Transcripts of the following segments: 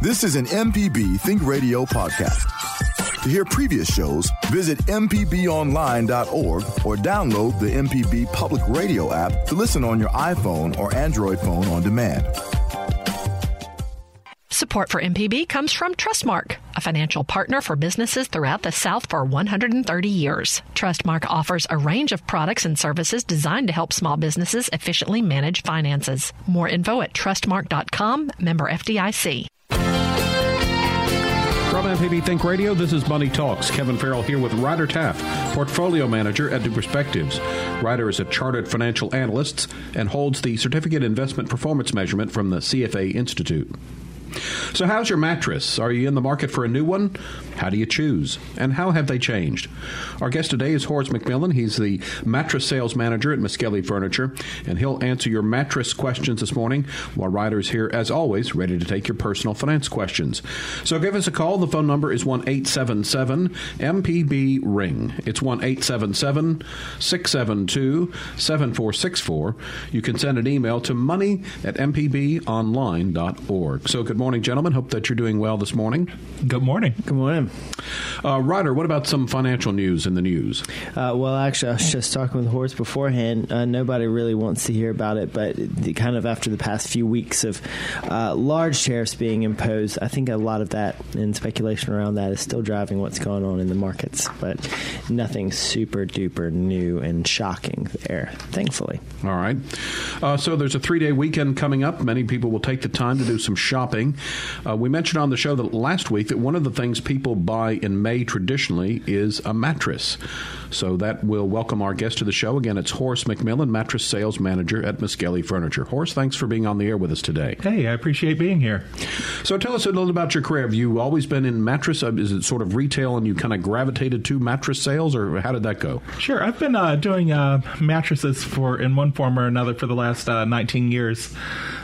This is an MPB Think Radio podcast. To hear previous shows, visit MPBOnline.org or download the MPB Public Radio app to listen on your iPhone or Android phone on demand. Support for MPB comes from Trustmark, a financial partner for businesses throughout the South for 130 years. Trustmark offers a range of products and services designed to help small businesses efficiently manage finances. More info at trustmark.com, member FDIC. MPB Think Radio, this is Money Talks. Kevin Farrell here with Ryder Taff, Portfolio Manager at New Perspectives. Ryder is a chartered financial analyst and holds the Certificate Investment Performance Measurement from the CFA Institute. So, how's your mattress? Are you in the market for a new one? How do you choose? And how have they changed? Our guest today is Horace McMillon. He's the mattress sales manager at Miskelly Furniture, and he'll answer your mattress questions this morning while Ryder's here, as always, ready to take your personal finance questions. So, give us a call. The phone number is 1 877 MPB Ring. It's 1 877 672 7464. You can send an email to money at mpbonline.org. So, good morning, gentlemen. Hope that you're doing well this morning. Good morning. Good morning. Uh, Ryder, what about some financial news in the news? Uh, well, actually, I was just talking with Horace beforehand. Uh, nobody really wants to hear about it, but the, kind of after the past few weeks of uh, large tariffs being imposed, I think a lot of that and speculation around that is still driving what's going on in the markets, but nothing super duper new and shocking there, thankfully. All right. Uh, so there's a three day weekend coming up. Many people will take the time to do some shopping. Uh, we mentioned on the show that last week that one of the things people buy in May traditionally is a mattress. So that will welcome our guest to the show. Again, it's Horace McMillon, mattress sales manager at Miskelly Furniture. Horace, thanks for being on the air with us today. Hey, I appreciate being here. So tell us a little about your career. Have you always been in mattress? Uh, is it sort of retail and you kind of gravitated to mattress sales, or how did that go? Sure. I've been uh, doing uh, mattresses for in one form or another for the last uh, 19 years.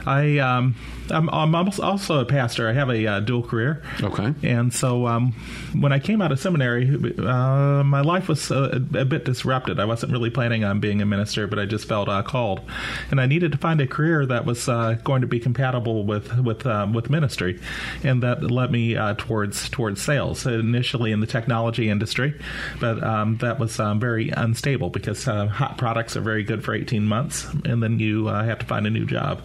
I um, I'm, I'm, also a pastor. I have a uh, dual career. Okay. And so um, when I came out of seminary, uh, my life was a, a, bit disrupted. I wasn't really planning on being a minister, but I just felt uh, called, and I needed to find a career that was uh, going to be compatible with with um, with ministry, and that led me uh, towards towards sales. Initially in the technology industry, but um, that was um, very unstable because uh, hot products are very good for 18 months, and then you have to find a new job.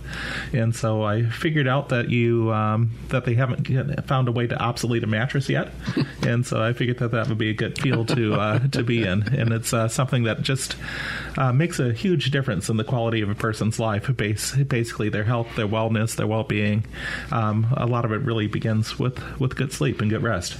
And so I figured out that you um, that they haven't found a way to obsolete a mattress yet, and so I figured that that would be a good field to uh, to be in, and it's uh, something that just uh, makes a huge difference in the quality of a person's life. Base, basically, their health, their wellness, their well being. Um, a lot of it really begins with with good sleep and good rest.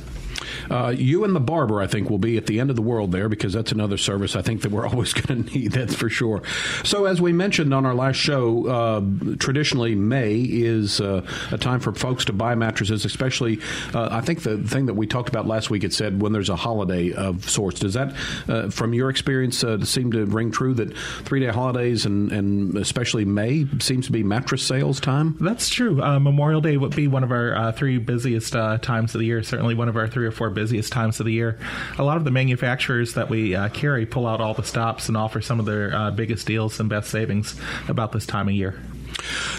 Uh, you and the barber, I think, will be at the end of the world there because that's another service I think that we're always going to need. That's for sure. So, as we mentioned on our last show, uh, traditionally May is uh, a time for folks to buy mattresses, especially. Uh, I think the thing that we talked about last week it said when there's a holiday of sorts. Does that, uh, from your experience, uh, seem to ring true that three day holidays and, and especially May seems to be mattress sales time? That's true. Memorial Day would be one of our three busiest times of the year. Certainly one of our three or four busiest times of the year. A lot of the manufacturers that we uh, carry pull out all the stops and offer some of their uh, biggest deals and best savings about this time of year.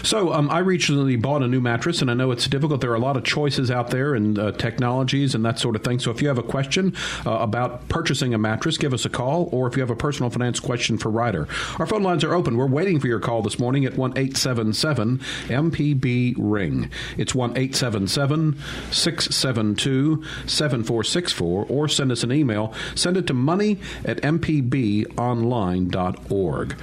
So um, I recently bought a new mattress, and I know it's difficult. There are a lot of choices out there and uh, technologies and that sort of thing. So if you have a question uh, about purchasing a mattress, give us a call, or if you have a personal finance question for Ryder, our phone lines are open. We're waiting for your call this morning at one eight seven seven MPB ring. It's one eight seven seven six seven two seven four six four, or send us an email. Send it to money at mpbonline.org.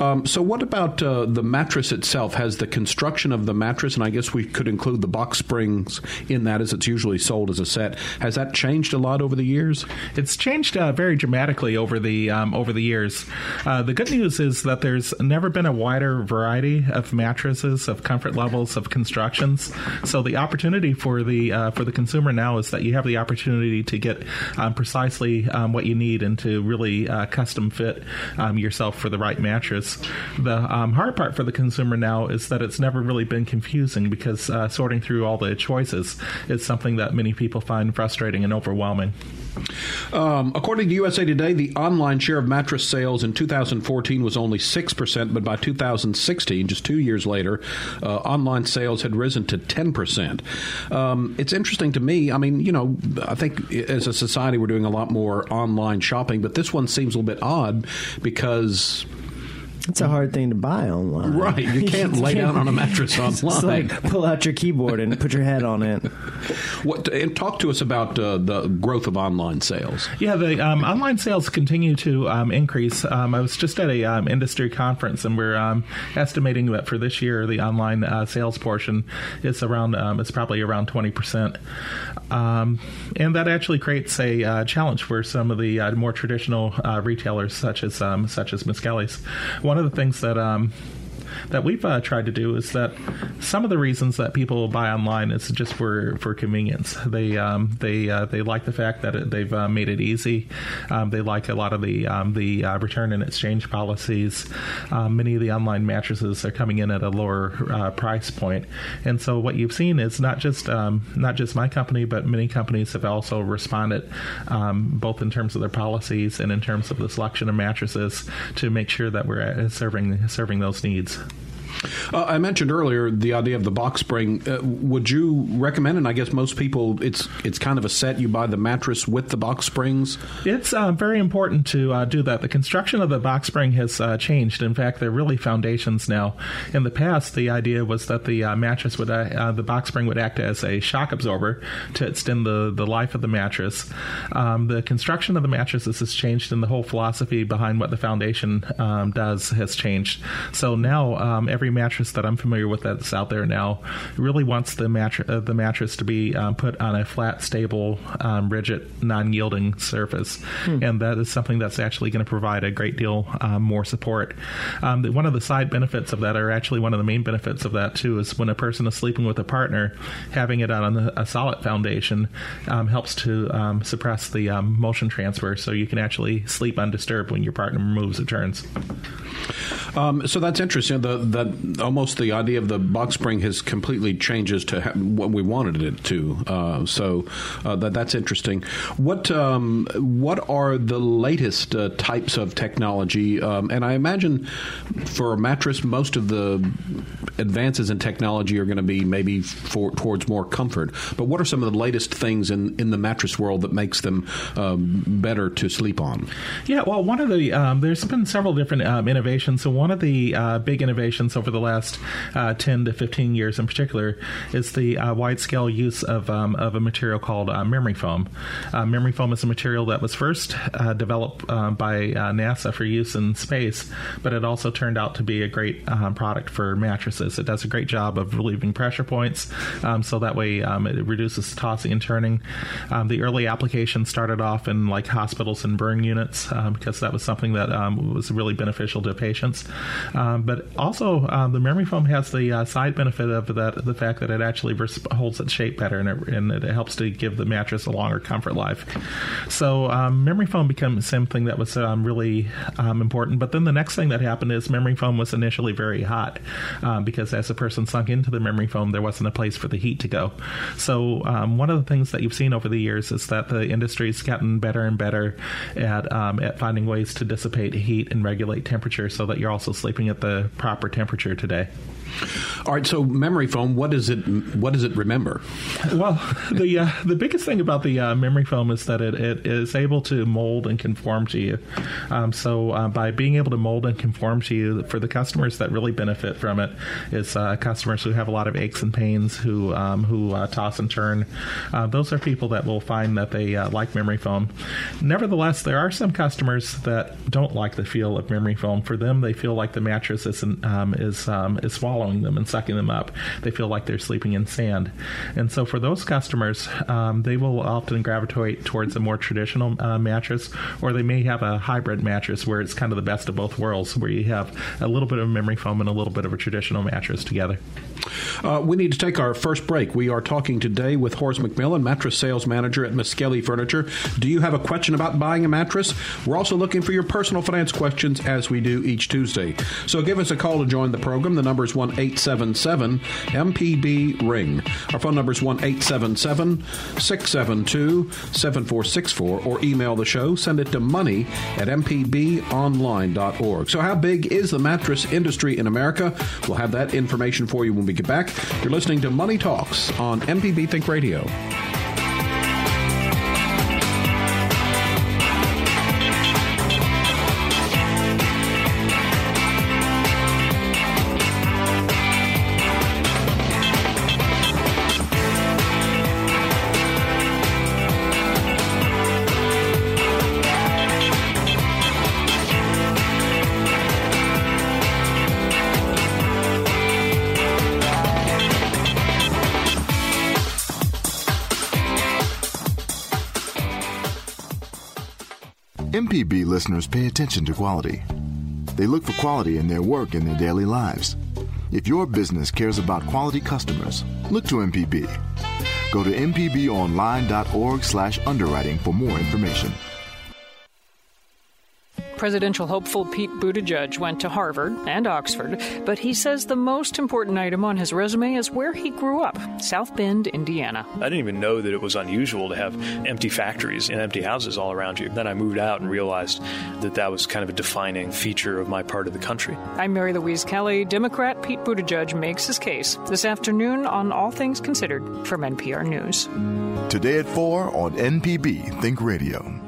Um, so what about uh, the mattress itself? Itself has the construction of the mattress, and I guess we could include the box springs in that as it's usually sold as a set. Has that changed a lot over the years? It's changed uh, very dramatically over the um, over the years. Uh, the good news is that there's never been a wider variety of mattresses, of comfort levels, of constructions. So the opportunity for the uh, for the consumer now is that you have the opportunity to get um, precisely um, what you need and to really uh, custom fit um, yourself for the right mattress. The um, hard part for the consumer now is that it's never really been confusing because uh, sorting through all the choices is something that many people find frustrating and overwhelming. Um, according to USA Today, the online share of mattress sales in 2014 was only 6%, but by 2016, just two years later, uh, online sales had risen to 10%. Um, it's interesting to me. I mean, you know, I think as a society, we're doing a lot more online shopping, but this one seems a little bit odd because it's a hard thing to buy online. Right. You can't lay down on a mattress online. It's like pull out your keyboard and put your head on it. What, and talk to us about uh, the growth of online sales. Yeah, the um, online sales continue to um, increase. Um, I was just at a um, industry conference, and we're um, estimating that for this year, the online uh, sales portion is around um, it's probably around twenty percent, and that actually creates a uh, challenge for some of the uh, more traditional uh, retailers, such as such as Miskelly's. One one of the things that um, that we've uh, tried to do is that some of the reasons that people buy online is just for, for convenience. They um, they uh, they like the fact that it, they've uh, made it easy. Um, they like a lot of the um, the uh, return and exchange policies. Um, many of the online mattresses are coming in at a lower uh, price point. and so what you've seen is not just um, not just my company, but many companies have also responded, both in terms of their policies and in terms of the selection of mattresses, to make sure that we're uh, serving serving those needs. Uh, I mentioned earlier the idea of the box spring. Uh, would you recommend? And I guess most people, it's it's kind of a set. You buy the mattress with the box springs. It's uh, very important to uh, do that. The construction of the box spring has uh, changed. In fact, they're really foundations now. In the past, the idea was that the uh, mattress would the box spring would act as a shock absorber to extend the the life of the mattress. Um, the construction of the mattresses has changed, and the whole philosophy behind what the foundation um, does has changed. So now um, every every mattress that I'm familiar with that's out there now really wants the mattress uh, the mattress to be um, put on a flat, stable, um, rigid, non-yielding surface, hmm. and that is something that's actually going to provide a great deal um, more support. Um, one of the side benefits of that, or actually one of the main benefits of that too, is when a person is sleeping with a partner, having it on a, a solid foundation um, helps to um, suppress the motion transfer, so you can actually sleep undisturbed when your partner moves or turns. so that's interesting. The, the almost the idea of the box spring has completely changes to what we wanted it to. Uh, so uh, that that's interesting. What um, what are the latest uh, types of technology? Um, and I imagine for a mattress, most of the advances in technology are going to be maybe for, towards more comfort. But what are some of the latest things in, in the mattress world that makes them um, better to sleep on? Yeah, well, one of the um, there's been several different um, innovations. So one of the uh, big innovations over the last uh, 10 to 15 years in particular is the uh, wide scale use of, um, of a material called uh, memory foam. Uh, memory foam is a material that was first uh, developed by NASA for use in space, but it also turned out to be a great um, product for mattresses. It does a great job of relieving pressure points, um, so that way um, it reduces tossing and turning. Um, the early application started off in like hospitals and burn units um, because that was something that was really beneficial to patients. but also, um, the memory foam has the uh, side benefit of that the fact that it actually holds its shape better and it, and it, helps to give the mattress a longer comfort life. So um, memory foam became something that was um, really um, important. But then the next thing that happened is memory foam was initially very hot um, because as the person sunk into the memory foam, there wasn't a place for the heat to go. So um, one of the things that you've seen over the years is that the industry's gotten better and better at at finding ways to dissipate heat and regulate temperature so that you're also sleeping at the proper temperature today. All right, so memory foam, what does it what does it remember? Well, the uh, the biggest thing about the uh, memory foam is that it, it is able to mold and conform to you. Um, so uh, by being able to mold and conform to you, for the customers that really benefit from it is uh, customers who have a lot of aches and pains, who um, who uh, toss and turn. Uh, those are people that will find that they like memory foam. Nevertheless, there are some customers that don't like the feel of memory foam. For them, they feel like the mattress is um, is um, is swallowing swallowing them and sucking them up. They feel like they're sleeping in sand. And so for those customers, um, they will often gravitate towards a more traditional uh, mattress, or they may have a hybrid mattress where it's kind of the best of both worlds, where you have a little bit of memory foam and a little bit of a traditional mattress together. Uh, we need to take our first break. We are talking today with Horace McMillon, mattress sales manager at Miskelly Furniture. Do you have a question about buying a mattress? We're also looking for your personal finance questions as we do each Tuesday. So give us a call to join the program, the number is 1 877 MPB Ring. Our phone number is 1 877 672 7464 or email the show. Send it to money at mpbonline.org. So, how big is the mattress industry in America? We'll have that information for you when we get back. You're listening to Money Talks on MPB Think Radio. Listeners pay attention to quality. They look for quality in their work and their daily lives. If your business cares about quality customers, look to MPB. Go to mpbonline.org/underwriting for more information. Presidential hopeful Pete Buttigieg went to Harvard and Oxford, but he says the most important item on his resume is where he grew up, South Bend, Indiana. I didn't even know that it was unusual to have empty factories and empty houses all around you. Then I moved out and realized that that was kind of a defining feature of my part of the country. I'm Mary Louise Kelly. Democrat Pete Buttigieg makes his case this afternoon on All Things Considered from NPR News. Today at 4 on MPB Think Radio.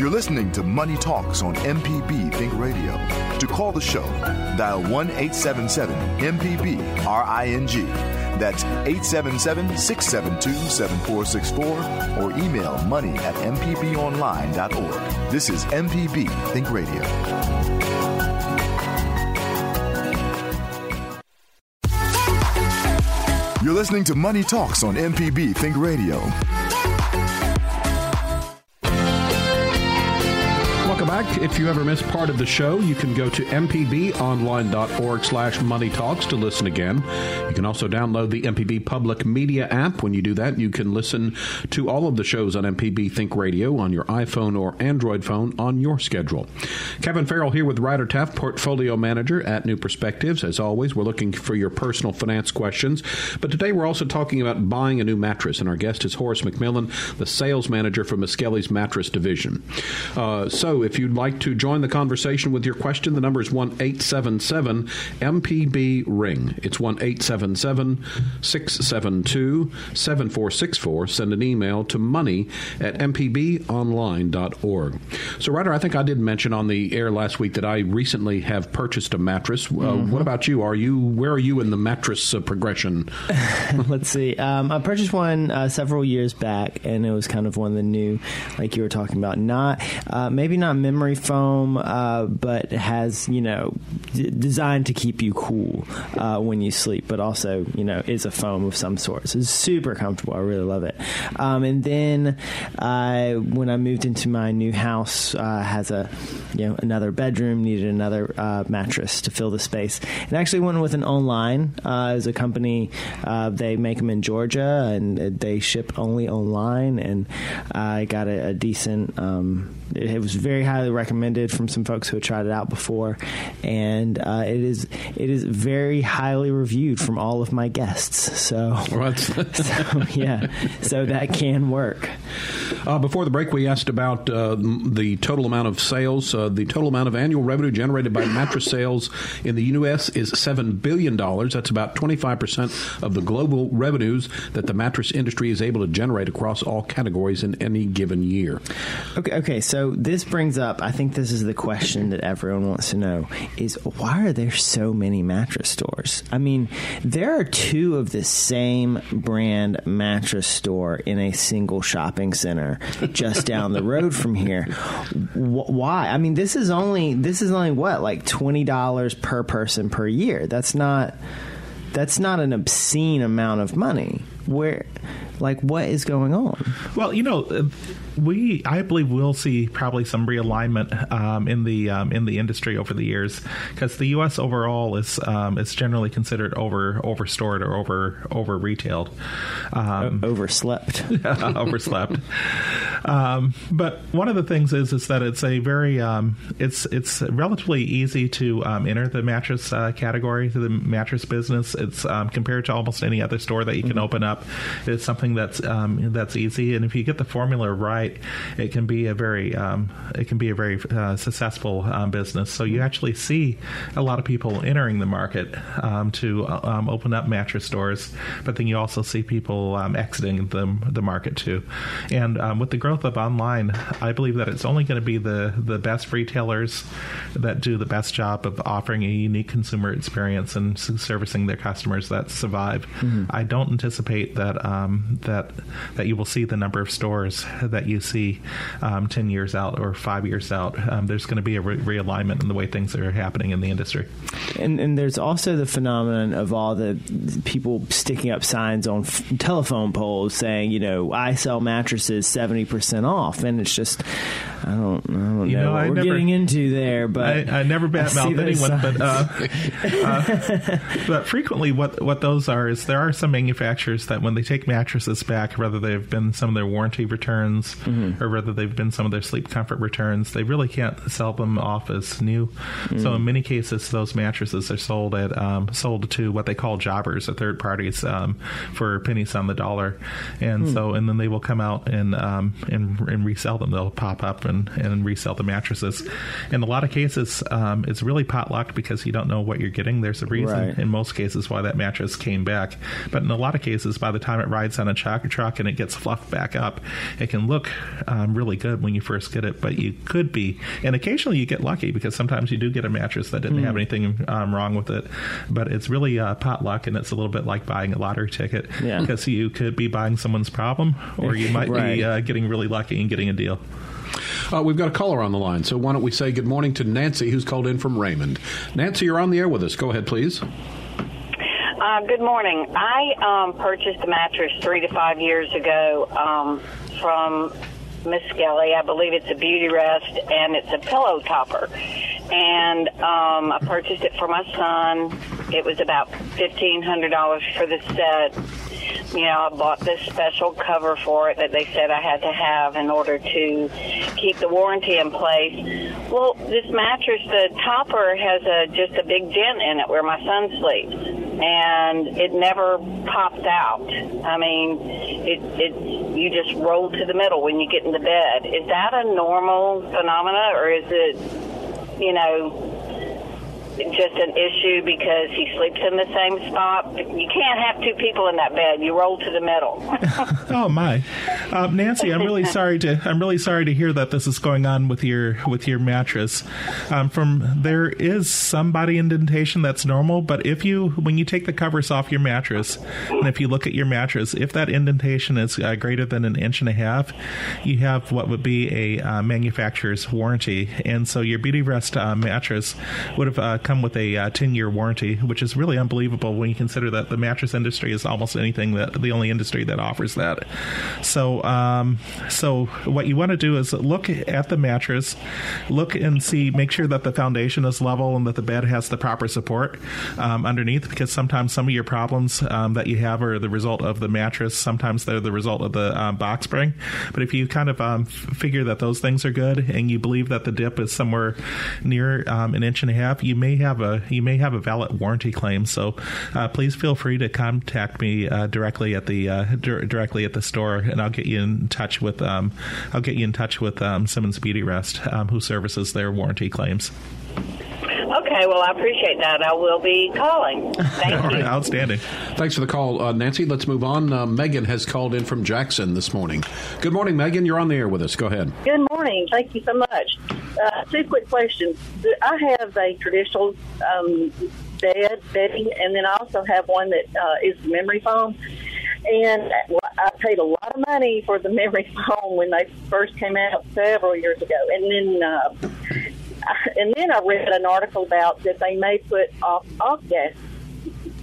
You're listening to Money Talks on MPB Think Radio. To call the show, dial 1 877 MPB RING. That's 877 672 7464 or email money at MPBOnline.org. This is MPB Think Radio. You're listening to Money Talks on MPB Think Radio. Back. If you ever miss part of the show, you can go to mpbonline.org slash money talks to listen again. You can also download the MPB Public Media app. When you do that, you can listen to all of the shows on MPB Think Radio on your iPhone or Android phone on your schedule. Kevin Farrell here with Ryder Taft, Portfolio Manager at New Perspectives. As always, we're looking for your personal finance questions. But today we're also talking about buying a new mattress, and our guest is Horace McMillon, the Sales Manager for Miskelly's Mattress Division. Uh, so if you'd like to join the conversation with your question, the number is 1 877 MPB Ring. It's 1 877 672 7464. Send an email to money at mpbonline.org. So, Ryder, I think I did mention on the air last week that I recently have purchased a mattress. Uh, Mm-hmm. What about you? Are you where are you in the mattress uh, progression? Let's see. Um, I purchased one uh, several years back, and it was kind of one of the new, like you were talking about. Not uh, maybe not memory foam, uh, but has you know d- designed to keep you cool uh, when you sleep, but also you know is a foam of some sort. So it's super comfortable. I really love it. Um, and then uh, when I moved into my new house, uh, has a you know another bedroom, needed another uh, mattress to fill the space, and I actually went with an online. As a company, they make them in Georgia, and they ship only online, and I got a, a decent. Um, it, it was very highly recommended from some folks who had tried it out before, and uh, it is it is very highly reviewed from all of my guests. So, so yeah, so that can work. Uh, before the break, we asked about uh, the total amount of sales. Uh, the total amount of annual revenue generated by mattress sales in the U.S. is $7 billion. That's about 25% of the global revenues that the mattress industry is able to generate across all categories in any given year. Okay, okay. So So this brings up, I think this is the question that everyone wants to know: is why are there so many mattress stores? I mean, there are two of the same brand mattress store in a single shopping center just down the road from here. Why? I mean, this is only this is only what like twenty dollars per person per year. That's not that's not an obscene amount of money. Where like what is going on? Well, you know, uh, we I believe we'll see probably some realignment um, in the um, in the industry over the years because the U.S. overall is um, is generally considered over overstored or over over retailed, um, overslept, overslept. Um, but one of the things is is that it's a very um, it's it's relatively easy to enter the mattress uh, category to the mattress business. It's compared to almost any other store that you can mm-hmm. open up. It's something that's that's easy, and if you get the formula right right, it can be a very um, it can be a very uh, successful um, business. So you actually see a lot of people entering the market um, to um, open up mattress stores, but then you also see people um, exiting the the market too. And um, with the growth of online, I believe that it's only going to be the the best retailers that do the best job of offering a unique consumer experience and servicing their customers that survive. Mm-hmm. I don't anticipate that that that you will see the number of stores that you see um, 10 years out or five years out. Um, there's going to be a re- realignment in the way things are happening in the industry. And, and there's also the phenomenon of all the people sticking up signs on f- telephone poles saying, you know, I sell mattresses 70% off. And it's just, I don't, I don't know, know what we're never, getting into there, but I, I never badmouth anyone, but uh, uh, but frequently what what those are is there are some manufacturers that when they take mattresses back, whether they've been some of their warranty returns mm-hmm. or whether they've been some of their sleep comfort returns, they really can't sell them off as new. Mm-hmm. So in many cases, those mattresses are sold at um, sold to what they call jobbers or third parties um, for pennies on the dollar, and mm. so and then they will come out and um, and, and resell them. They'll pop up and, and resell the mattresses. In a lot of cases, um, it's really potluck because you don't know what you're getting. There's a reason right. in most cases why that mattress came back. But in a lot of cases, by the time it rides on a truck, truck and it gets fluffed back up, it can look um, really good when you first get it. But you could be, and occasionally you get lucky because sometimes you do get a mattress that didn't mm. have anything um, wrong with it. But it's really uh, potluck, and it's a little bit like buying a lottery ticket yeah. because you could be buying someone's problem, or you might right. be uh, getting really lucky and getting a deal. Uh, we've got a caller on the line, so why don't we say good morning to Nancy, who's called in from Raymond. Nancy, you're on the air with us. Go ahead, please. Uh, good morning. I um, purchased a mattress three to five years ago um, from Miskelly. I believe it's a Beautyrest, and it's a pillow topper. And um, I purchased it for my son. It was about fifteen hundred dollars for the set you know, I bought this special cover for it that they said I had to have in order to keep the warranty in place. Well, this mattress, the topper has a just a big dent in it where my son sleeps, and it never popped out. I mean, it it you just roll to the middle when you get into bed. Is that a normal phenomena, or is it, you know? Just an issue because he sleeps in the same spot. You can't have two people in that bed. You roll to the middle. oh my, uh, Nancy, I'm really sorry to I'm really sorry to hear that this is going on with your with your mattress. Um, from there is some body indentation that's normal, but if you when you take the covers off your mattress and if you look at your mattress, if that indentation is uh, greater than an inch and a half, you have what would be a uh, manufacturer's warranty, and so your Beautyrest uh, mattress would have uh, come with a uh, 10 year warranty, which is really unbelievable when you consider that the mattress industry is almost anything that the only industry that offers that. So, um, so what you want to do is look at the mattress, look and see, make sure that the foundation is level and that the bed has the proper support um, underneath, because sometimes some of your problems um, that you have are the result of the mattress. Sometimes they're the result of the um, box spring. But if you kind of um, figure that those things are good and you believe that the dip is somewhere near um, an inch and a half, you may have a you may have a valid warranty claim. So uh, please feel free to contact me uh, directly at the uh, di- directly at the store, and I'll get you in touch with um, I'll get you in touch with um, Simmons Beautyrest, um, who services their warranty claims. Okay, well, I appreciate that. I will be calling. Thank All right, you. outstanding. Thanks for the call, uh, Nancy. Let's move on. Uh, Megan has called in from Jackson this morning. Good morning, Megan. You're on the air with us. Go ahead. Good morning. Thank you so much. Uh, two quick questions. I have a traditional um, bed, bedding, and then I also have one that uh, is memory foam. And I paid a lot of money for the memory foam when they first came out several years ago. And then, uh, and then I read an article about that they may put off off gas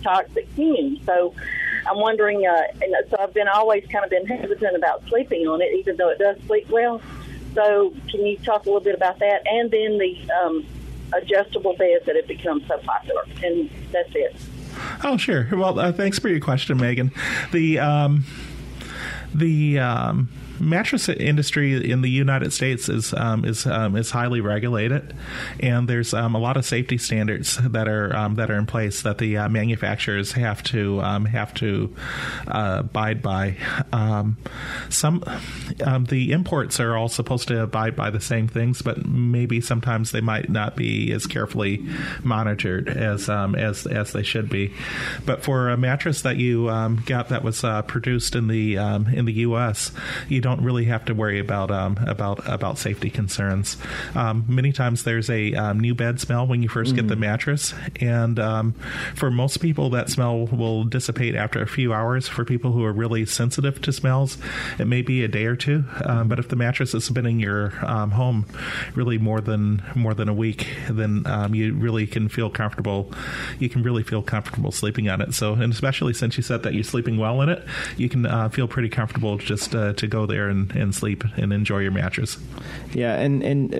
toxic fumes. So I'm wondering. Uh, and so I've been always kind of been hesitant about sleeping on it, even though it does sleep well. So can you talk a little bit about that? And then the um, adjustable beds that have become so popular. And that's it. Oh, sure. Well, uh, thanks for your question, Megan. The um, the um, mattress industry in the United States is um, is um, is highly regulated, and there's um, a lot of safety standards that are um, that are in place that the uh, manufacturers have to um, have to uh, abide by. Some the imports are all supposed to abide by the same things, but maybe sometimes they might not be as carefully monitored as as as they should be. But for a mattress that you got that was uh, produced in the in the U.S., you don't really have to worry about um, about about safety concerns. Um, many times there's a um, new bed smell when you 1st mm-hmm. get the mm-hmm. mattress, and um, for most people that smell will dissipate after a few hours. For people who are really sensitive to smells, it may be a day or two. Um, but if the mattress has been in your um, home really more than more than a week, then you really can feel comfortable. You can really feel comfortable sleeping on it. So, and especially since you said that you're sleeping well in it, you can uh, feel pretty comfortable just uh, to go there and, and sleep and enjoy your mattress. Yeah, and and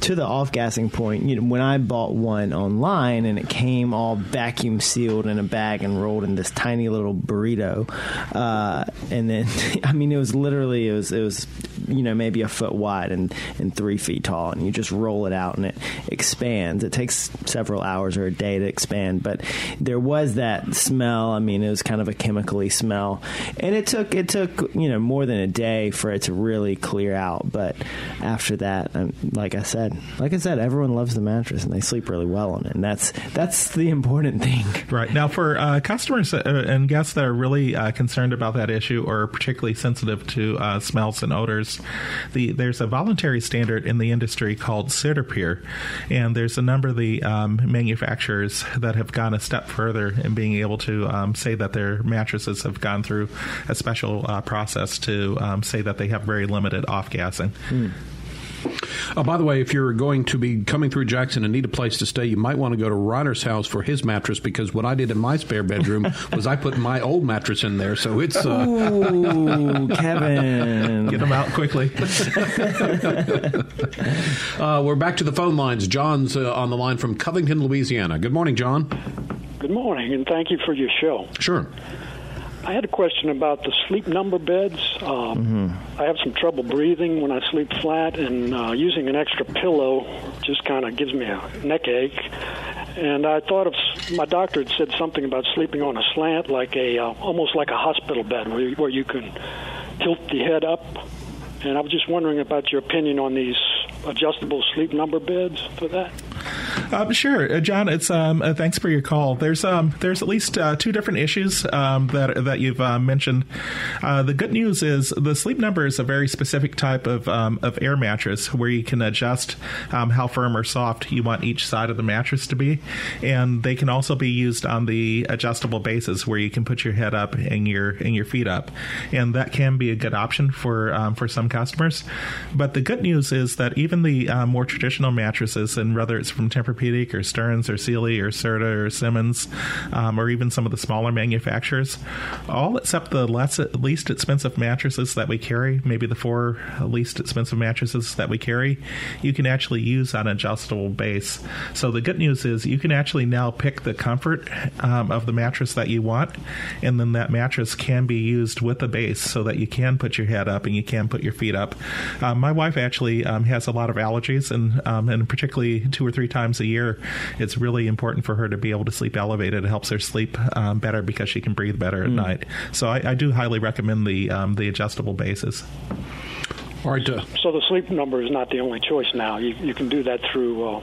to the off gassing point, you know, when I bought one online and it came all vacuum sealed in a bag and rolled in this tiny little burrito, uh, and then I mean it was literally it was it was you know maybe a foot wide and and three feet tall, and you just roll it out and it expands. It takes several hours or a day to expand, but there was that smell. I mean, it was kind of a chemically smell, and it took it took you know more than a day for it to really clear out. But after that, um, like I said, like I said, everyone loves the mattress and they sleep really well on it, and that's that's the important thing. Right now, for uh, customers uh, and guests that are really uh, concerned about that issue or particularly sensitive to uh, smells and odors, the there's a voluntary standard in the industry called CertiPUR, and there's a number of the um, manufacturers that have gone a step further in being able to um, say that their mattresses have gone through a special uh, process to um, say that they have very limited off gassing. Mm. Uh, by the way, if you're going to be coming through Jackson and need a place to stay, you might want to go to Ryder's house for his mattress because what I did in my spare bedroom was I put my old mattress in there. So it's. Uh, Ooh, Kevin. Get them out quickly. uh, we're back to the phone lines. John's uh, on the line from Covington, Louisiana. Good morning, John. Good morning, and thank you for your show. Sure. I had a question about the sleep number beds. Uh, mm-hmm. I have some trouble breathing when I sleep flat, and uh, using an extra pillow just kind of gives me a neck ache. And I thought of my doctor had said something about sleeping on a slant, like a uh, almost like a hospital bed, where you, where you can tilt the head up. And I was just wondering about your opinion on these adjustable sleep number beds for that. Um, sure, uh, John. It's um, uh, thanks for your call. There's um, there's at least uh, two different issues um, that that you've uh, mentioned. Uh, the good news is the sleep number is a very specific type of um, of air mattress where you can adjust um, how firm or soft you want each side of the mattress to be, and they can also be used on the adjustable bases where you can put your head up and your and your feet up, and that can be a good option for for some customers. But the good news is that even the uh, more traditional mattresses, and whether it's from Tempur-Pedic or Stearns or Sealy or Serta or Simmons, um, or even some of the smaller manufacturers, all except the less, least expensive mattresses that we carry, maybe the four least expensive mattresses that we carry, you can actually use on adjustable base. So the good news is you can actually now pick the comfort um, of the mattress that you want, and then that mattress can be used with the base so that you can put your head up and you can put your feet up. Um, my wife actually um, has a lot of allergies, and um, and particularly two or three times a year, it's really important for her to be able to sleep elevated. It helps her sleep um, better because she can breathe better at mm. night. So I, I, do highly recommend the um, the adjustable bases. All right. Uh, so the sleep number is not the only choice now. You, you can do that through uh,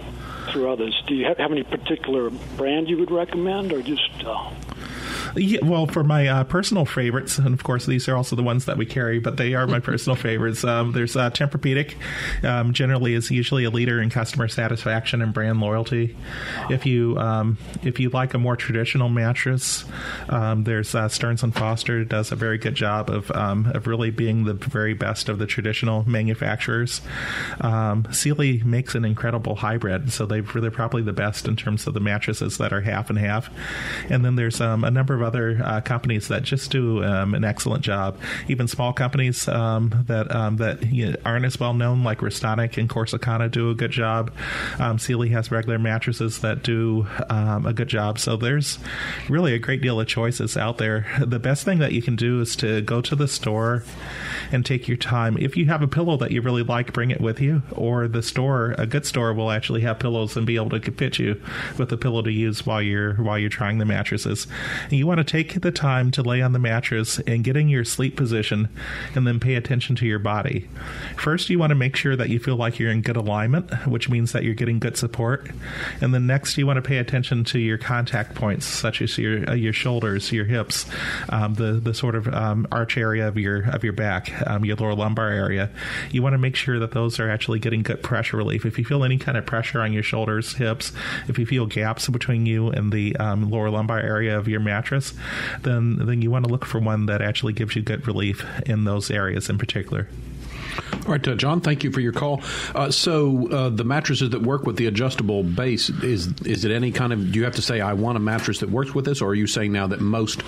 through others. Do you have, have any particular brand you would recommend, or just? Uh... Yeah, well, for my uh, personal favorites, and of course these are also the ones that we carry, but they are my personal favorites. Um, there's uh, Tempur-Pedic. Um, generally, is usually a leader in customer satisfaction and brand loyalty. If you um, if you like a more traditional mattress, um, there's uh, Stearns and Foster does a very good job of um, of really being the very best of the traditional manufacturers. Um, Sealy makes an incredible hybrid, so they're probably the best in terms of the mattresses that are half and half. And then there's um, a number of other uh, companies that just do um, an excellent job. Even small companies um, that um, that you know, aren't as well known, like Restonic and Corsicana, do a good job. Um, Sealy has regular mattresses that do um, a good job. So there's really a great deal of choices out there. The best thing that you can do is to go to the store and take your time. If you have a pillow that you really like, bring it with you. Or the store, a good store, will actually have pillows and be able to fit you with a pillow to use while you're while you're trying the mattresses. And you want to take the time to lay on the mattress and get in your sleep position, and then pay attention to your body. First, you want to make sure that you feel like you're in good alignment, which means that you're getting good support. And then next, you want to pay attention to your contact points, such as your uh, your shoulders, your hips, um, the the sort of um, arch area of your of your back um, your lower lumbar area, you want to make sure that those are actually getting good pressure relief. If you feel any kind of pressure on your shoulders, hips, if you feel gaps between you and the um, lower lumbar area of your mattress, then then you want to look for one that actually gives you good relief in those areas in particular. All right, uh, John. Thank you for your call. Uh, so, uh, the mattresses that work with the adjustable base is is it any kind of? Do you have to say I want a mattress that works with this, or are you saying now that most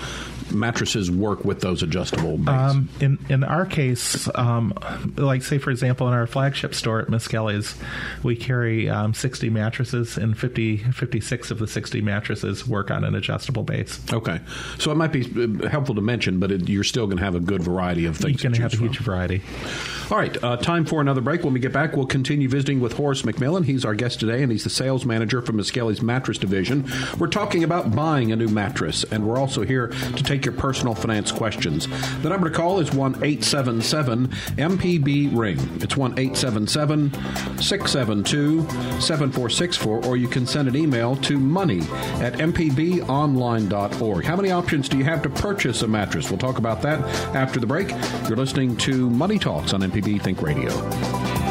mattresses work with those adjustable bases? Um, in in our case, um, like say for example, in our flagship store at Miskelly's, we carry um, 60 mattresses, and 50, 56 of the 60 mattresses work on an adjustable base. Okay, so it might be uh, helpful to mention, but it, you're still going to have a good variety of things. You're going to have a from. huge variety. All right, uh, time for another break. When we get back, we'll continue visiting with Horace McMillon. He's our guest today, and he's the sales manager for Miskelly's Mattress Division. We're talking about buying a new mattress, and we're also here to take your personal finance questions. The number to call is 1 877 MPB Ring. It's 1 877 672 7464, or you can send an email to money at mpbonline.org. How many options do you have to purchase a mattress? We'll talk about that after the break. You're listening to Money Talks on MPB Think Radio.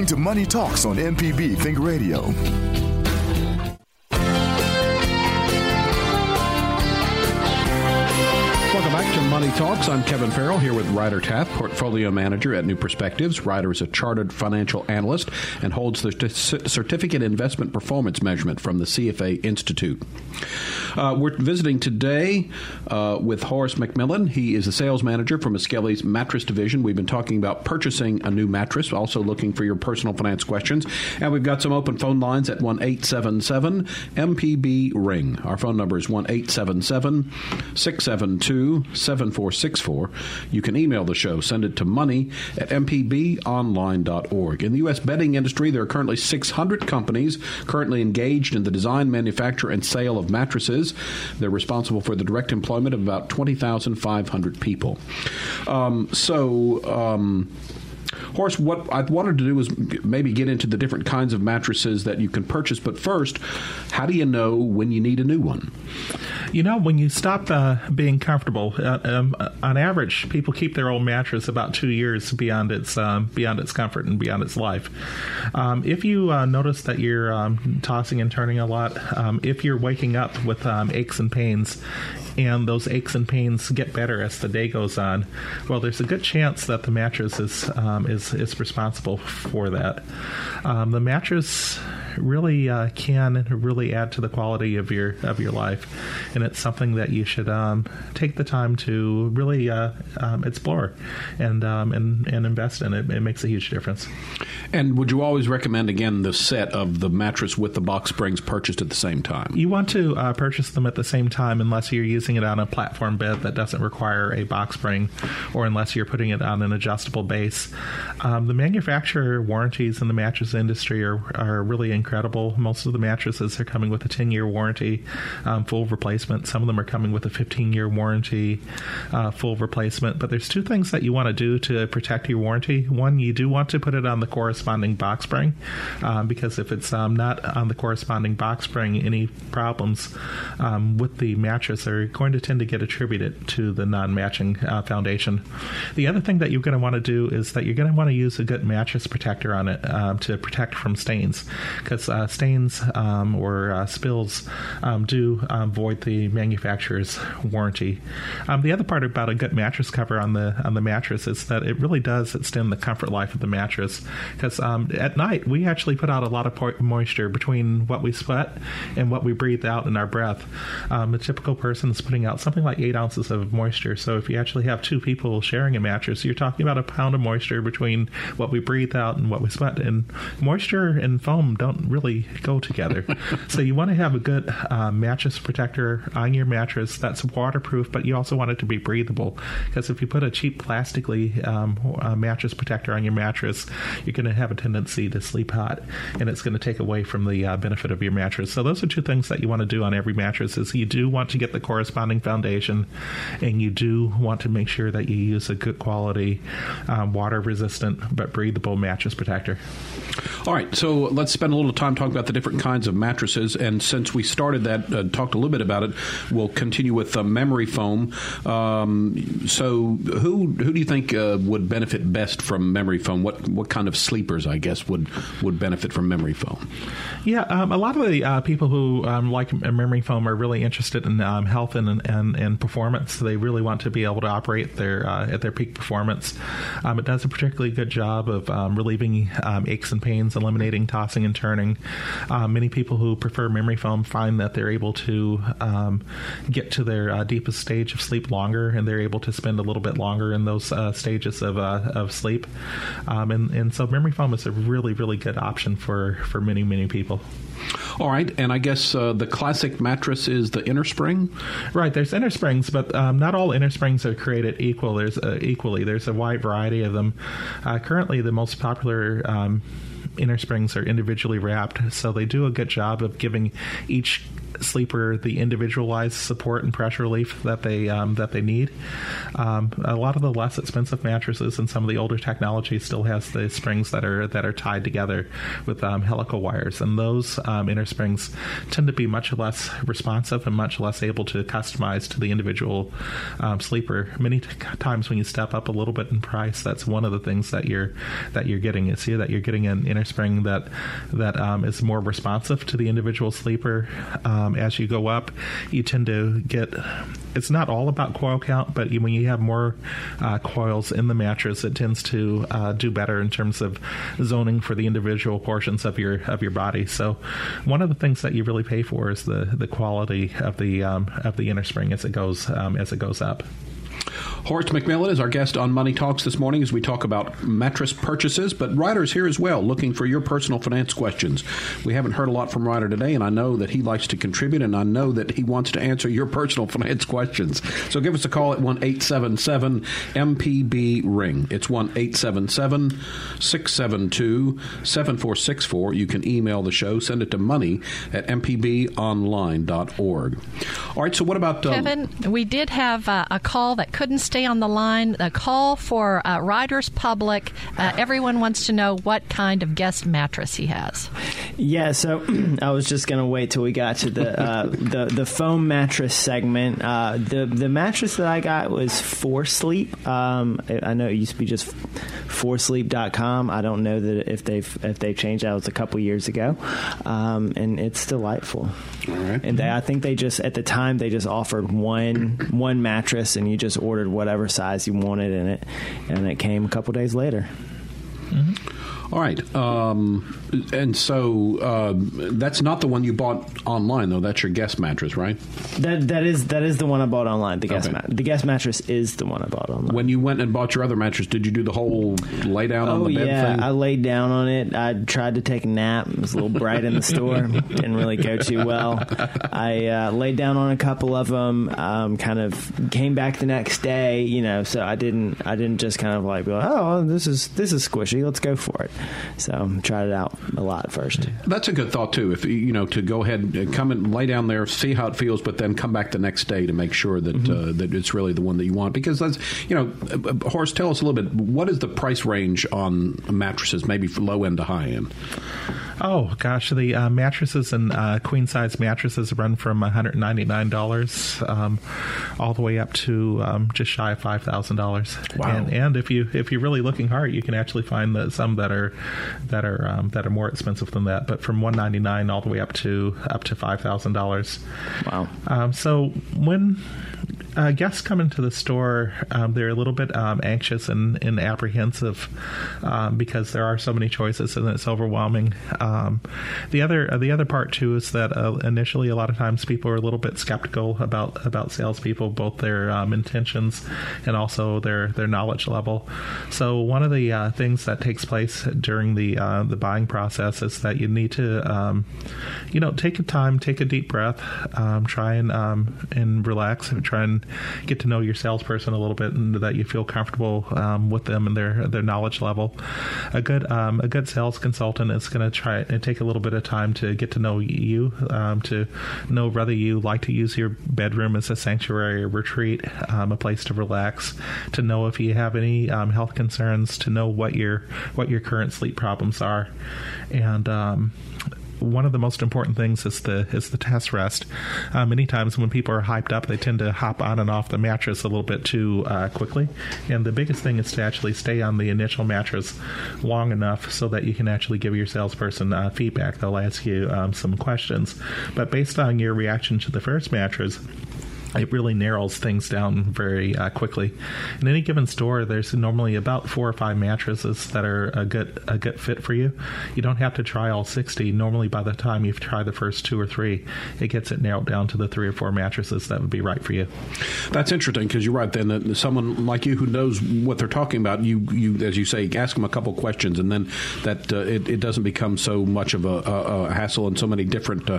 Listening to Money Talks on MPB Think Radio. Welcome back to Money Talks. I'm Kevin Farrell here with Ryder Taff, portfolio manager at New Perspectives. Ryder is a chartered financial analyst and holds the certificate investment performance measurement from the CFA Institute. Uh, we're visiting today uh, with Horace McMillon. He is a sales manager from Miskelly's mattress division. We've been talking about purchasing a new mattress, also looking for your personal finance questions. And we've got some open phone lines at 1 877 MPB Ring. Our phone number is 1 877 672 7464. You can email the show. Send it to money at mpbonline.org. In the U.S. bedding industry, there are currently 600 companies currently engaged in the design, manufacture, and sale of mattresses. They're responsible for the direct employment of about 20,500 people. Um, so, um, Horace, what I wanted to do was maybe get into the different kinds of mattresses that you can purchase. But first, how do you know when you need a new one? You know, when you stop uh, being comfortable, uh, um, on average, people keep their old mattress about two years beyond its um, beyond its comfort and beyond its life. Um, if you uh, notice that you're um, tossing and turning a lot, um, if you're waking up with um, aches and pains, and those aches and pains get better as the day goes on, well, there's a good chance that the mattress is um, is is responsible for that. Um, the mattress really uh, can really add to the quality of your of your life, and it's something that you should um, take the time to really uh, um, explore and um, and and invest in. It, it makes a huge difference. And would you always recommend again the set of the mattress with the box springs purchased at the same time? You want to uh, purchase them at the same time unless you're using it on a platform bed that doesn't require a box spring, or unless you're putting it on an adjustable base. Um, the manufacturer warranties in the mattress industry are, are really incredible. Most of the mattresses are coming with a 10 year warranty, um, full replacement. Some of them are coming with a 15 year warranty, uh, full replacement. But there's two things that you want to do to protect your warranty. One, you do want to put it on the corresponding box spring um, because if it's um, not on the corresponding box spring, any problems um, with the mattress are going to tend to get attributed to the non matching uh, foundation. The other thing that you're going to want to do is that you're going to want to use a good mattress protector on it um, to protect from stains because uh, stains um, or uh, spills um, do um, void the manufacturer's warranty. Um, the other part about a good mattress cover on the on the mattress is that it really does extend the comfort life of the mattress because um, at night we actually put out a lot of moisture between what we sweat and what we breathe out in our breath. a typical person is putting out something like eight ounces of moisture. So if you actually have two people sharing a mattress, you're talking about a pound of moisture between what we breathe out and what we sweat. And moisture and foam don't really go together. so you want to have a good uh, mattress protector on your mattress that's waterproof, but you also want it to be breathable. Because if you put a cheap plastically um, mattress protector on your mattress, you're going to have a tendency to sleep hot, and it's going to take away from the uh, benefit of your mattress. So those are two things that you want to do on every mattress: is you do want to get the corresponding foundation, and you do want to make sure that you use a good quality, um, water resistant but breathable mattress protector. All right, so let's spend a little time talking about the different kinds of mattresses. And since we started that, uh, talked a little bit about it, we'll continue with memory foam. Um, so, who who do you think uh, would benefit best from memory foam? What what kind of sleepers, I guess, would would benefit from memory foam? Yeah, um, a lot of the uh, people who um, like memory foam are really interested in um, health and, and, and performance. They really want to be able to operate their uh, at their peak performance. Um, it does a particularly good job of um, relieving aches and pains, eliminating tossing and turning. Many people who prefer memory foam find that they're able to get to their uh, deepest stage of sleep longer, and they're able to spend a little bit longer in those uh, stages of uh, of sleep. and and so memory foam is a really really good option for for many many people people. All right, and I guess uh, the classic mattress is the inner spring. Right, there's inner springs, but um, not all inner springs are created equal. There's uh, equally there's a wide variety of them. Uh, currently, the most popular. Um, inner springs are individually wrapped, so they do a good job of giving each sleeper the individualized support and pressure relief that they um, that they need. Um, a lot of the less expensive mattresses and some of the older technology still has the springs that are that are tied together with um, helical wires, and those um, inner springs tend to be much less responsive and much less able to customize to the individual um, sleeper. Many t- times when you step up a little bit in price, that's one of the things that you're that you're getting is here that you're getting an inner spring that that is more responsive to the individual sleeper. Um, um, as you go up, you tend to get. It's not all about coil count, but when you have more uh, coils in the mattress, it tends to uh, do better in terms of zoning for the individual portions of your of your body. So, one of the things that you really pay for is the the quality of the um, of the inner spring as it goes um, as it goes up. Horace McMillon is our guest on Money Talks this morning as we talk about mattress purchases, but Ryder's here as well, looking for your personal finance questions. We haven't heard a lot from Ryder today, and I know that he likes to contribute, and I know that he wants to answer your personal finance questions. So give us a call at 1 877 MPB Ring. It's 1 877 672 7464. You can email the show, send it to money at mpbonline.org. All right, so what about. Um, Kevin, we did have uh, a call that couldn't stay on the line. A call for uh, Riders Public. Uh, everyone wants to know what kind of guest mattress he has. Yeah, so I was just gonna wait till we got to the uh, the the foam mattress segment. Uh, the the mattress that I got was For Sleep. Um, I know it used to be just forsleep.com. I don't know that if they've if they've changed. That It was a couple years ago, um, and it's delightful. All right. And they, I think they just at the time they just offered one one mattress, and you just ordered whatever size you wanted in it, and it came a couple days later. Mm-hmm. All right. Um, and so uh, that's not the one you bought online, though. That's your guest mattress, right? That that is that is the one I bought online. The guest Okay. mat- the guest mattress is the one I bought online. When you went and bought your other mattress, did you do the whole lay down on Oh the bed yeah, thing? I laid down on it. I tried to take a nap. It was a little bright in the store. Didn't really go too well. I uh, laid down on a couple of them. Um, kind of came back the next day. You know, so I didn't. I didn't just kind of like be like, oh, this is this is squishy. Let's go for it. So tried it out a lot first. That's a good thought too. If you you know to go ahead and come and lay down there, see how it feels, but then come back the next day to make sure that uh, that it's really the one that you want. Because that's you know, uh, uh, Horace, tell us a little bit. What is the price range on mattresses, maybe from low end to high end? Oh gosh, the uh, mattresses and uh, queen size mattresses run from one hundred ninety nine dollars um, all the way up to um, just shy of five thousand dollars. Wow. And, and if you if you're really looking hard, you can actually find that some that are that are um, that are more expensive than that. But from one ninety nine all the way up to up to five thousand dollars. Wow. Um, so when uh, guests come into the store, um, they're a little bit um, anxious and, and apprehensive um, because there are so many choices and it's overwhelming. Um, the other uh, the other part too is that uh, initially a lot of times people are a little bit skeptical about about salespeople, both their um, intentions and also their their knowledge level. So one of the uh, things that takes place during the uh, the buying process is that you need to um, you know take a time, take a deep breath, try and and relax, and try and get to know your salesperson a little bit, and that you feel comfortable um, with them and their their knowledge level. A good um, a good sales consultant is going to try and take a little bit of time to get to know you, um, to know whether you like to use your bedroom as a sanctuary or retreat, um, a place to relax, to know if you have any um, health concerns, to know what your what your current sleep problems are, and um, one of the most important things is the is the test rest. Uh, many times when people are hyped up, they tend to hop on and off the mattress a little bit too uh, quickly. And the biggest thing is to actually stay on the initial mattress long enough so that you can actually give your salesperson uh, feedback. They'll ask you um, some questions, but based on your reaction to the first mattress it really narrows things down very uh, quickly. In any given store, there's normally about four or five mattresses that are a good a good fit for you. You don't have to try all sixty. Normally, by the time you've tried the first two or three, it gets it narrowed down to the three or four mattresses that would be right for you. That's interesting because you're right. Then that someone like you who knows what they're talking about, you you as you say, ask them a couple questions, and then that uh, it, it doesn't become so much of a, a, a hassle and so many different uh,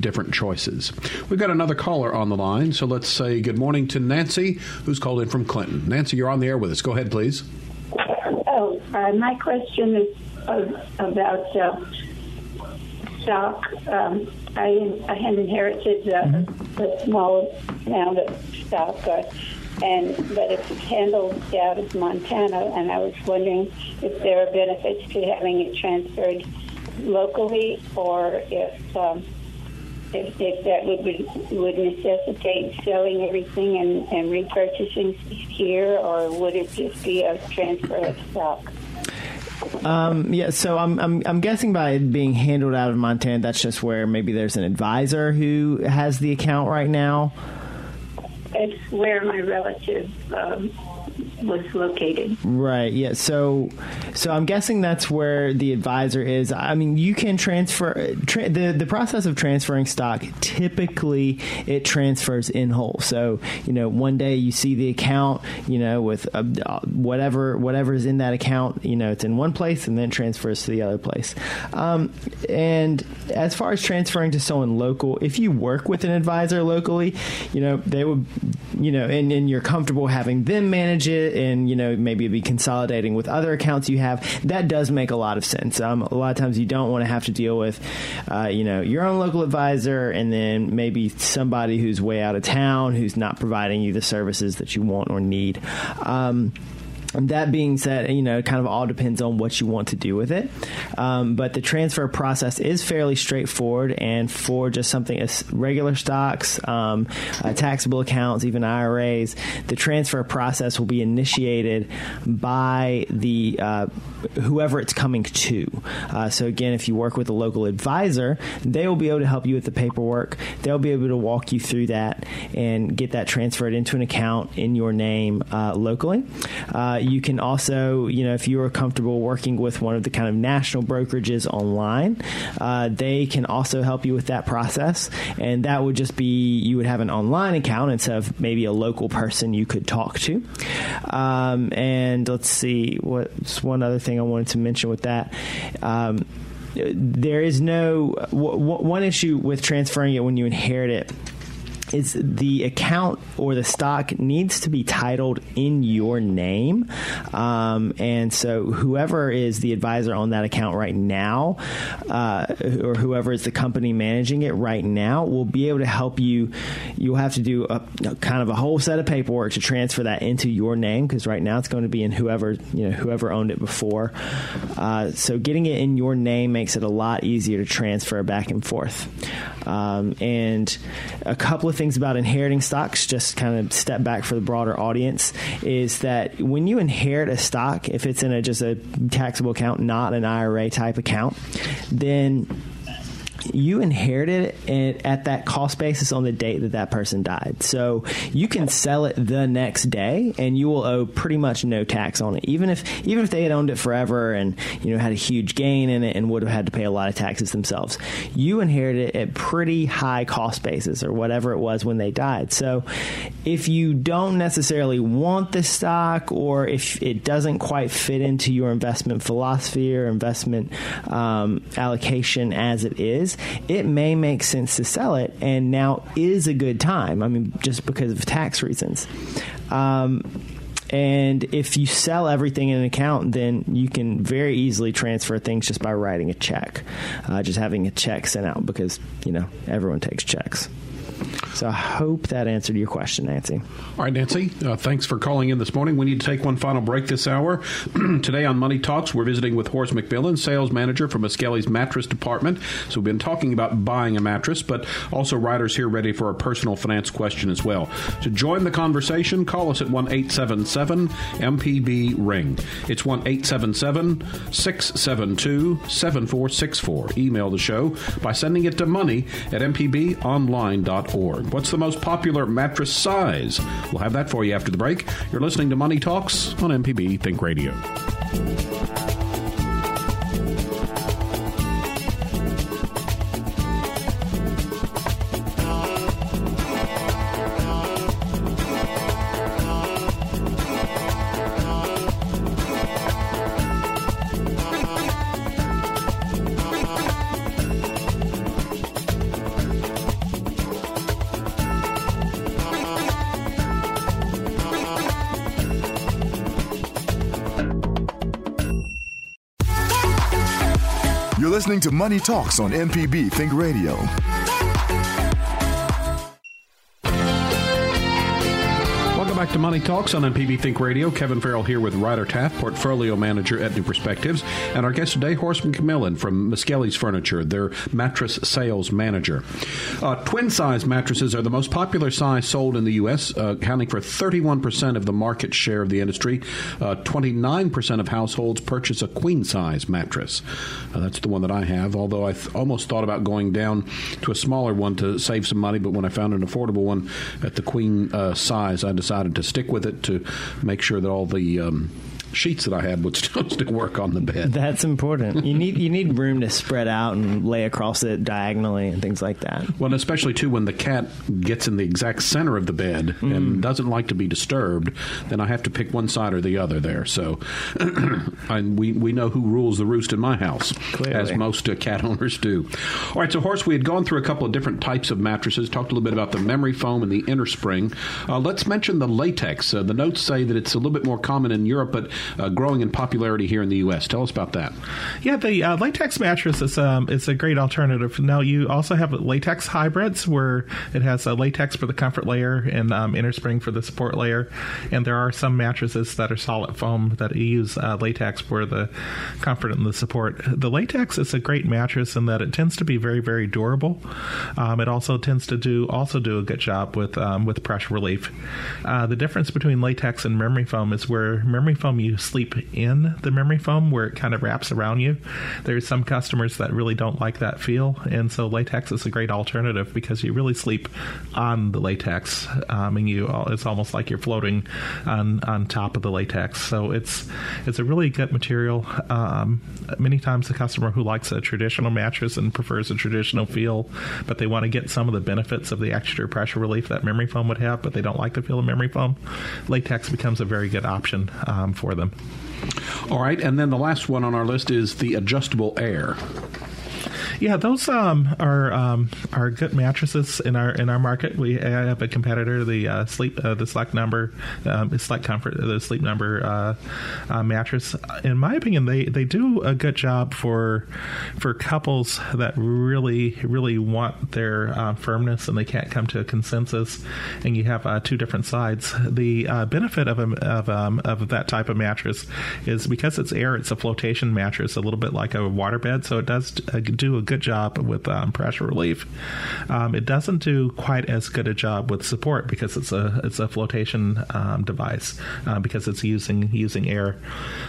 different choices. We've got another caller on the line, so let's say good morning to Nancy, who's called in from Clinton. Nancy, you're on the air with us. Go ahead, please. Oh, uh, my question is about uh, stock. Um, I, I had inherited uh, a small amount of stock, uh, and but it's handled out of Montana, and I was wondering if there are benefits to having it transferred locally, or if um, if, if that would would necessitate selling everything and, and repurchasing here, or would it just be a transfer of stock? Um, yeah, so I'm, I'm I'm guessing by it being handled out of Montana, that's just where maybe there's an advisor who has the account right now. It's where my relative um, was located. Right. Yeah. So, so I'm guessing that's where the advisor is. I mean, you can transfer tra- the the process of transferring stock. Typically, it transfers in whole. So, you know, one day you see the account, you know, with uh, whatever whatever is in that account, you know, it's in one place and then transfers to the other place. Um, and as far as transferring to someone local, if you work with an advisor locally, you know, they would, you know, and, and you're comfortable having them manage it and, you know, maybe be consolidating with other accounts you have, that does make a lot of sense. Um, a lot of times you don't want to have to deal with, uh, you know, your own local advisor and then maybe somebody who's way out of town who's not providing you the services that you want or need. Um, that being said, you know, it kind of all depends on what you want to do with it. Um, but the transfer process is fairly straightforward, and for just something as regular stocks, um, uh, taxable accounts, even IRAs, the transfer process will be initiated by the uh, whoever it's coming to. Uh, so again, if you work with a local advisor, they will be able to help you with the paperwork. They'll be able to walk you through that and get that transferred into an account in your name uh, locally. Uh, you can also, you know, if you are comfortable working with one of the kind of national brokerages online, uh, they can also help you with that process. And that would just be you would have an online account instead of maybe a local person you could talk to. Um, and let's see, what's one other thing I wanted to mention with that. Um, there is no w- w- one issue with transferring it when you inherit it is the account or the stock needs to be titled in your name. Um, and so whoever is the advisor on that account right now, uh, or whoever is the company managing it right now, will be able to help you. You'll have to do a, a kind of a whole set of paperwork to transfer that into your name because right now it's going to be in whoever you know whoever owned it before. Uh, so getting it in your name makes it a lot easier to transfer back and forth. Um, and a couple of things about inheriting stocks, just kind of step back for the broader audience, is that when you inherit a stock, if it's in a just a taxable account, not an IRA type account, then you inherited it at that cost basis on the date that that person died. So you can sell it the next day, and you will owe pretty much no tax on it. Even if even if they had owned it forever and you know had a huge gain in it and would have had to pay a lot of taxes themselves, you inherited it at pretty high cost basis or whatever it was when they died. So if you don't necessarily want the stock, or if it doesn't quite fit into your investment philosophy or investment um, allocation as it is, it may make sense to sell it, and now is a good time. I mean, just because of tax reasons. Um, and if you sell everything in an account, then you can very easily transfer things just by writing a check, uh, just having a check sent out because you know everyone takes checks. So I hope that answered your question, Nancy. All right, Nancy, uh, thanks for calling in this morning. We need to take one final break this hour. Today on Money Talks, we're visiting with Horace McMillon, sales manager for Miskelly's mattress department. So we've been talking about buying a mattress, but also Ryder's here ready for a personal finance question as well. To join the conversation, call us at 1 877 MPB Ring. It's 1 877 672 7464. Email the show by sending it to money at mpbonline.org. What's the most popular mattress size? We'll have that for you after the break. You're listening to Money Talks on MPB Think Radio. Listening to Money Talks on MPB Think Radio. To Money Talks on MPB Think Radio. Kevin Farrell here with Ryder Taft, portfolio manager at New Perspectives, and our guest today, Horace McMillon from Miskelly's Furniture, their mattress sales manager. Uh, twin size mattresses are the most popular size sold in the U.S., uh, accounting for 31% of the market share of the industry. Uh, 29% of households purchase a queen size mattress. Uh, that's the one that I have, although I th- almost thought about going down to a smaller one to save some money, but when I found an affordable one at the queen uh, size, I decided to stick with it to make sure that all the um, sheets that I had would still, still work on the bed. That's important. You need you need room to spread out and lay across it diagonally and things like that. Well, especially too when the cat gets in the exact center of the bed Mm. and doesn't like to be disturbed, then I have to pick one side or the other there. So, and we we know who rules the roost in my house, Clearly. as most uh, cat owners do. All right, so Horace, we had gone through a couple of different types of mattresses, talked a little bit about the memory foam and the inner spring. Uh, let's mention the latex. Uh, the notes say that it's a little bit more common in Europe, but uh, growing in popularity here in the U.S. Tell us about that. Yeah, the uh, latex mattress is um, is a great alternative. Now you also have latex hybrids where it has a latex for the comfort layer and um, inner spring for the support layer, and there are some mattresses that are solid foam that use uh, latex for the comfort and the support. The latex is a great mattress in that it tends to be very very durable. Um, it also tends to do also do a good job with um, with pressure relief. Uh, the difference between latex and memory foam is where memory foam you sleep in the memory foam where it kind of wraps around you. There's some customers that really don't like that feel, and so latex is a great alternative because you really sleep on the latex, um, and you it's almost like you're floating on on top of the latex. So it's it's a really good material. Um, many times the customer who likes a traditional mattress and prefers a traditional feel, but they want to get some of the benefits of the extra pressure relief that memory foam would have, but they don't like the feel of memory foam. Latex becomes a very good option um, for them. All right, and then the last one on our list is the adjustable air. Yeah, those um, are um, are good mattresses in our in our market. We have a competitor, the uh, sleep uh, the Select Number, um, Select Comfort, the Sleep Number uh, uh, mattress. In my opinion, they, they do a good job for for couples that really really want their uh, firmness and they can't come to a consensus. And you have uh, two different sides. The benefit of a, of um, of that type of mattress is because it's air. It's a flotation mattress, a little bit like a waterbed, so it does do a good job with um, pressure relief. Um, it doesn't do quite as good a job with support because it's a it's a flotation um, device uh, because it's using using air.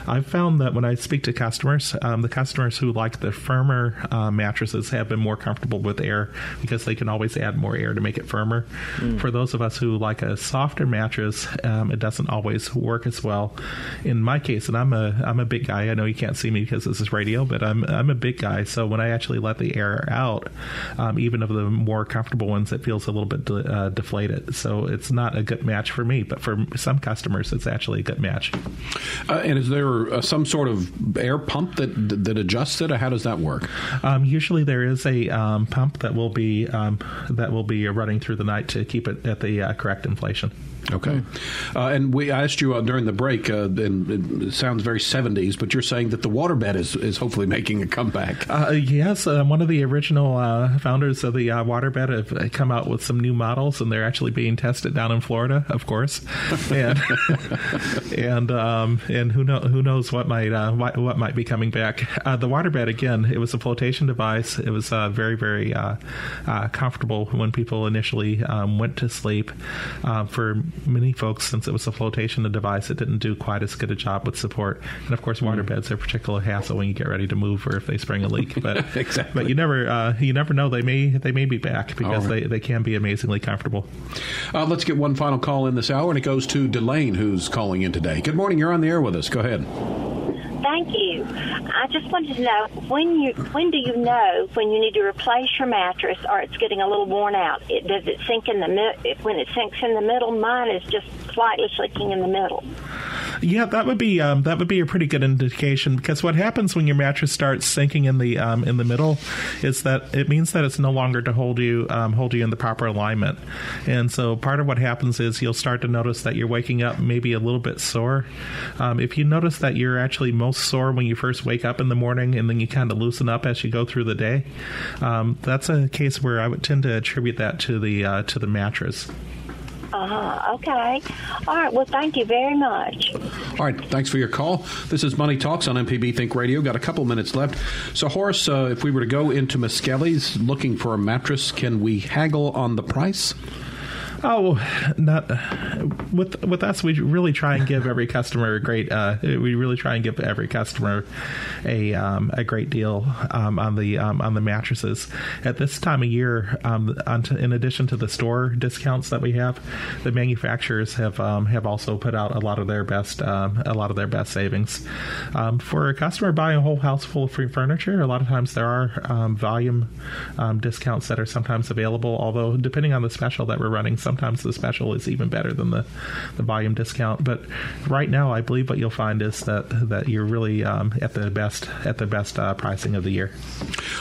I've found that when I speak to customers, um, the customers who like the firmer uh, mattresses have been more comfortable with air because they can always add more air to make it firmer. Mm. For those of us who like a softer mattress, um, it doesn't always work as well. In my case, and I'm a I'm a big guy. I know you can't see me because this is radio, but I'm I'm a big guy. So when I actually let the air out, um, even of the more comfortable ones, it feels a little bit de- uh, deflated. So it's not a good match for me, but for some customers, it's actually a good match. Uh, and is there uh, some sort of air pump that that adjusts it, or how does that work? Um, usually, there is a um, pump that will be um, that will be running through the night to keep it at the uh, correct inflation. Okay. Uh, and we asked you uh, during the break, uh, and it sounds very 70s, but you're saying that the waterbed is, is hopefully making a comeback. Uh, yes, uh, one of the original uh, founders of the waterbed have come out with some new models, and they're actually being tested down in Florida, of course. and and um, and who know who knows what might what, what, might be coming back. the waterbed again, it was a flotation device. It was very very comfortable when people initially um, went to sleep. for many folks, since it was a flotation device, it didn't do quite as good a job with support. And of course, water mm. beds are a particular hassle when you get ready to move or if they spring a leak. But exactly. but you never uh, you never know they may they may be back because right. they, they can be amazingly comfortable. Uh, let's get one final call in this hour, and it goes to Delane, who's calling in today. Good morning. You're on the air with us. Go ahead. Thank you. I just wanted to know when you when do you know when you need to replace your mattress or it's getting a little worn out? It, does it sink in the mid? When it sinks in the middle, mine is just slightly sinking in the middle. Yeah, that would be um, that would be a pretty good indication because what happens when your mattress starts sinking in the um, in the middle is that it means that it's no longer to hold you um, hold you in the proper alignment, and so part of what happens is you'll start to notice that you're waking up maybe a little bit sore. Um, if you notice that you're actually most sore when you first wake up in the morning and then you kind of loosen up as you go through the day, um, that's a case where I would tend to attribute that to the uh, to the mattress. Uh huh. Okay. All right. Well, thank you very much. All right. Thanks for your call. This is Money Talks on MPB Think Radio. Got a couple minutes left. So, Horace, uh, if we were to go into Miskelly's looking for a mattress, can we haggle on the price? Oh, not with with us. We really try and give every customer a great. Uh, we really try and give every customer a um, a great deal um, on the um, on the mattresses at this time of year. Um, in addition to the store discounts that we have, the manufacturers have um, have also put out a lot of their best um, a lot of their best savings for a customer buying a whole house full of free furniture. A lot of times there are volume discounts that are sometimes available. Although depending on the special that we're running sometimes the special is even better than the, the volume discount. But right now, I believe what you'll find is that that you're really um, at the best at the best uh, pricing of the year.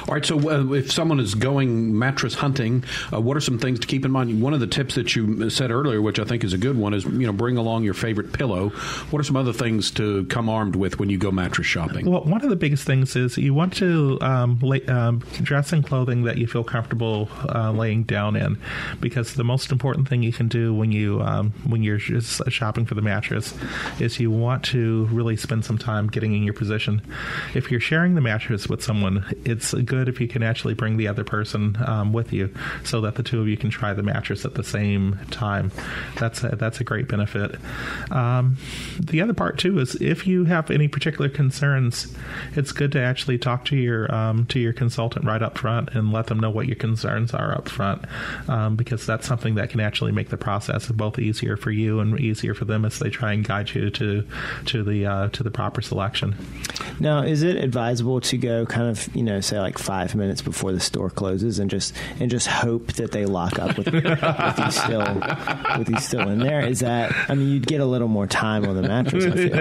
All right. So uh, if someone is going mattress hunting, uh, what are some things to keep in mind? One of the tips that you said earlier, which I think is a good one, is you know bring along your favorite pillow. What are some other things to come armed with when you go mattress shopping? Well, one of the biggest things is you want to um, lay, um, dress in clothing that you feel comfortable uh, laying down in, because the most important important thing you can do when you um, when you're just shopping for the mattress is you want to really spend some time getting in your position. If you're sharing the mattress with someone, it's good if you can actually bring the other person um, with you, so that the two of you can try the mattress at the same time. That's a, that's a great benefit. Um, the other part too is if you have any particular concerns, it's good to actually talk to your um, to your consultant right up front and let them know what your concerns are up front, um, because that's something that can actually make the process both easier for you and easier for them as they try and guide you to to the uh, to the proper selection. Now, is it advisable to go kind of you know say like five minutes before the store closes and just and just hope that they lock up with, with you still with you still in there? Is that I mean you'd get a little more time on the mattress. I feel.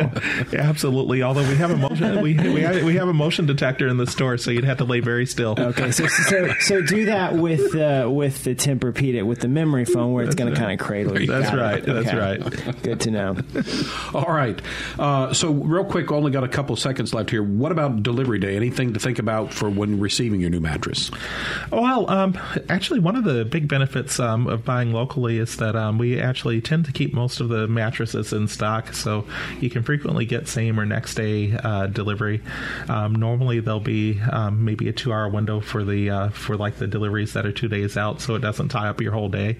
Yeah, absolutely. Although we have a motion we we have, we have a motion detector in the store, so you'd have to lay very still. Okay, so so so do that with uh, with the Tempur-Pedic with the memory foam where it's going to kind of cradle you. That's Got it. right. That's Okay. right. Good to know. All right. Uh, so, real quick, only got a couple seconds left here. What about delivery day? Anything to think about for when receiving your new mattress? Well, um, actually, one of the big benefits um, of buying locally is that um, we actually tend to keep most of the mattresses in stock, so you can frequently get same or next day uh, delivery. Um, normally, there'll be um, maybe a two-hour window for the uh, for like the deliveries that are two days out, so it doesn't tie up your whole day.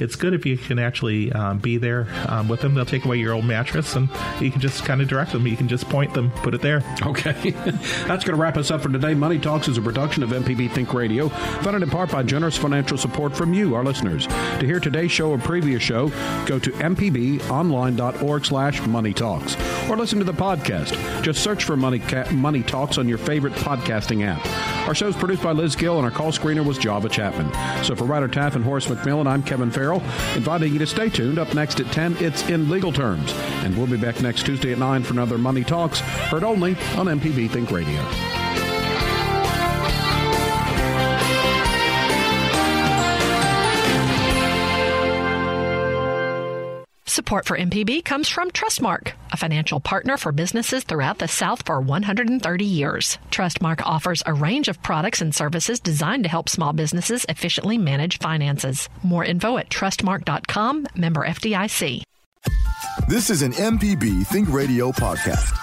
It's good if you can actually um, be there um, with them. They'll take away your old mattress, and you can just kind of direct them. You can just point them, put it there. Okay. That's going to wrap us up for today. Money Talks is a production of MPB Think Radio, funded in part by generous financial support from you, our listeners. To hear today's show or previous show, go to mpbonline.org slash money talks or listen to the podcast. Just search for Money, Ca- Money Talks on your favorite podcasting app. Our show is produced by Liz Gill, and our call screener was Java Chapman. So for Ryder Taft and Horace McMillon, I'm Kevin Farrell, inviting you to stay tuned. Up next at 10, it's In Legal Terms. And we'll be back next Tuesday at 9 for another Money Talks, heard only on MPB Think Radio. Support for MPB comes from Trustmark, a financial partner for businesses throughout the South for 130 years. Trustmark offers a range of products and services designed to help small businesses efficiently manage finances. More info at trustmark.com, member FDIC. This is an MPB Think Radio podcast.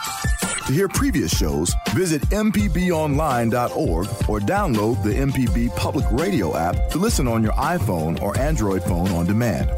To hear previous shows, visit MPBOnline.org or download the MPB Public Radio app to listen on your iPhone or Android phone on demand.